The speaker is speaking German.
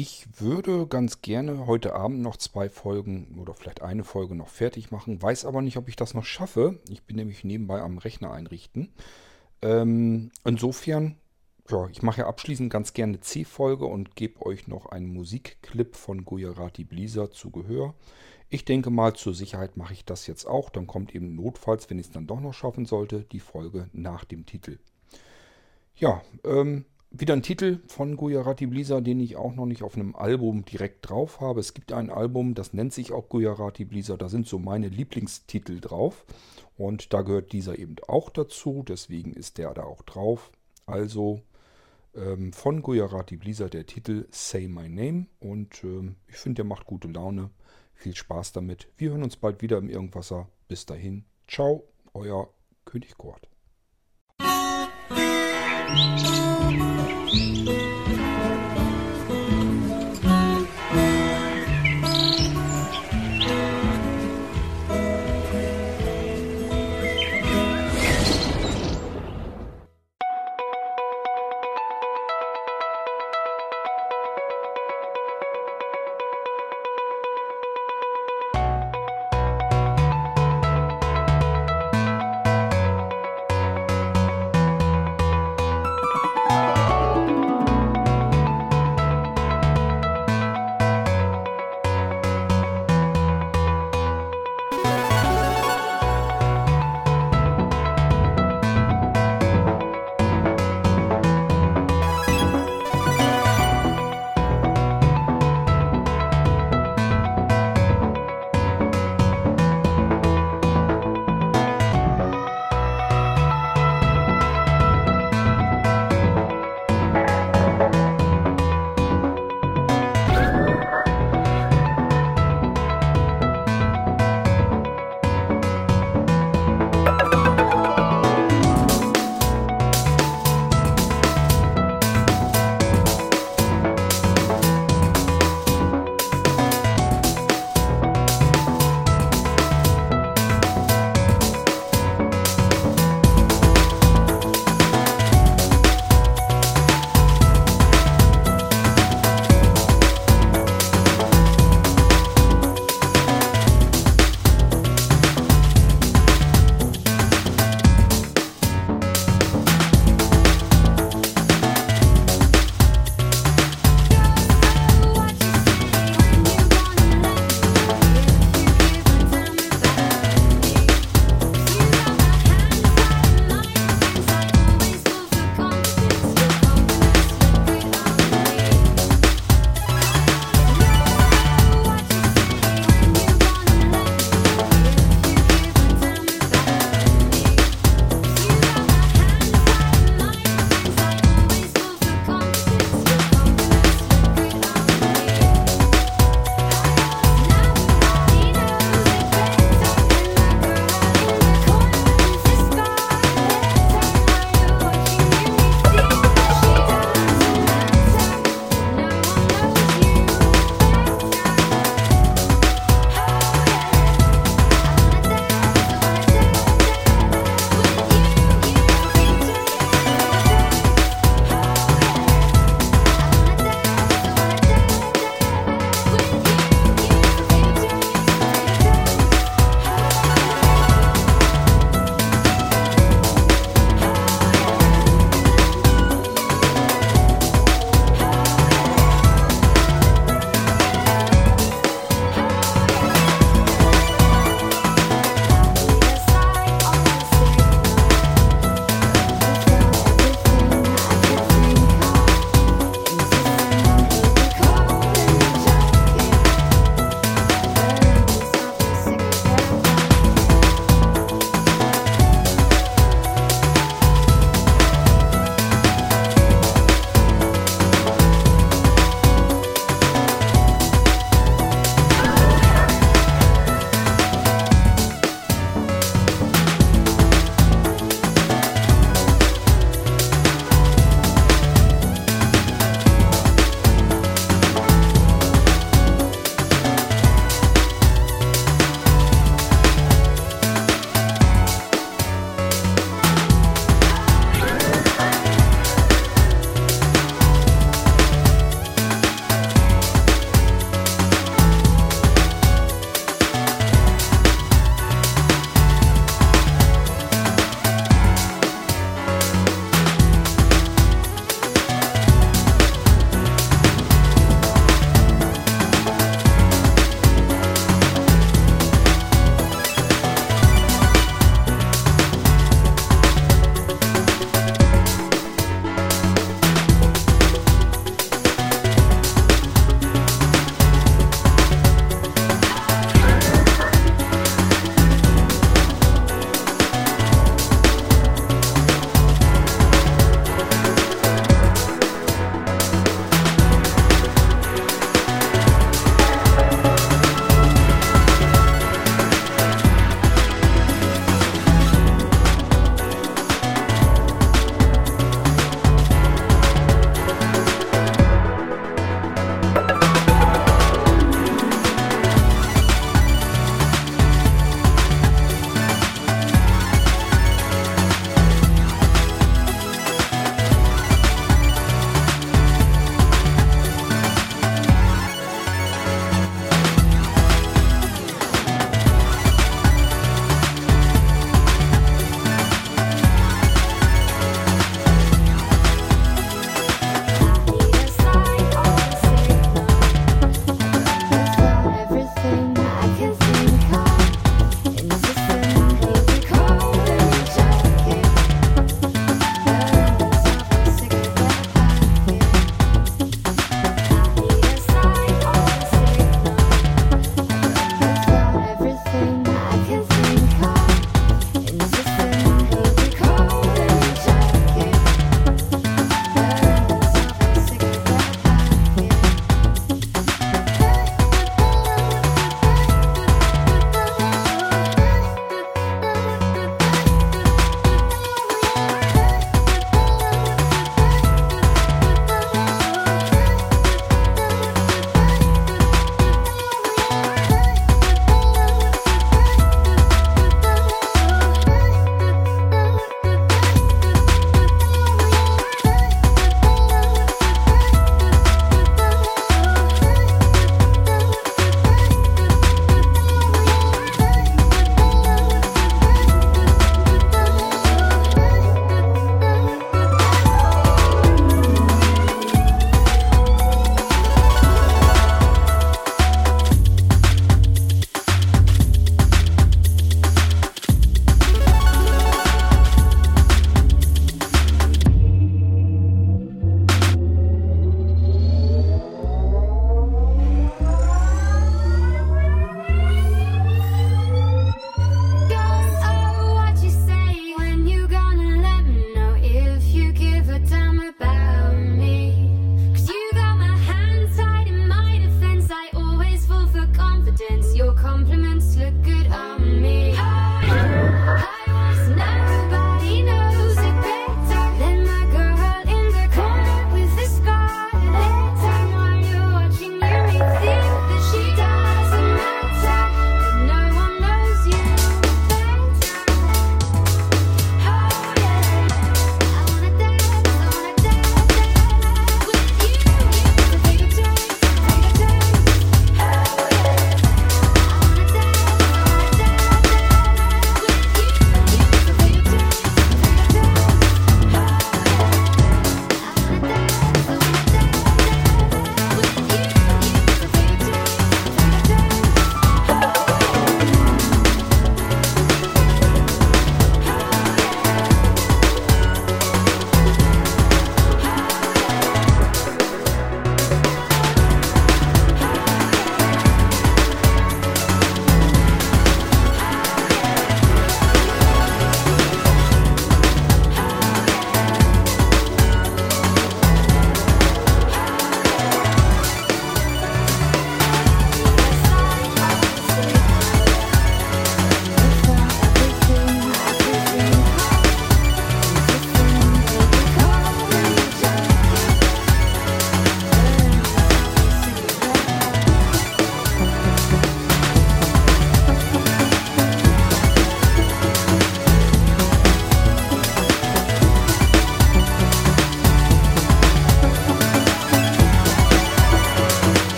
Ich würde ganz gerne heute Abend noch zwei Folgen oder vielleicht eine Folge noch fertig machen, weiß aber nicht, ob ich das noch schaffe. Ich bin nämlich nebenbei am Rechner einrichten. Ähm, insofern, ja, ich mache ja abschließend ganz gerne C-Folge und gebe euch noch einen Musikclip von Gujarati Blizzard zu Gehör. Ich denke mal, zur Sicherheit mache ich das jetzt auch. Dann kommt eben notfalls, wenn ich es dann doch noch schaffen sollte, die Folge nach dem Titel. Ja, ähm, wieder ein Titel von Gujarati Blizzard, den ich auch noch nicht auf einem Album direkt drauf habe. Es gibt ein Album, das nennt sich auch Gujarati Blizzard. Da sind so meine Lieblingstitel drauf. Und da gehört dieser eben auch dazu. Deswegen ist der da auch drauf. Also ähm, von Gujarati Blizzard der Titel Say My Name. Und ähm, ich finde, der macht gute Laune. Viel Spaß damit. Wir hören uns bald wieder im Irgendwasser. Bis dahin. Ciao, euer König Kurt. Thank you.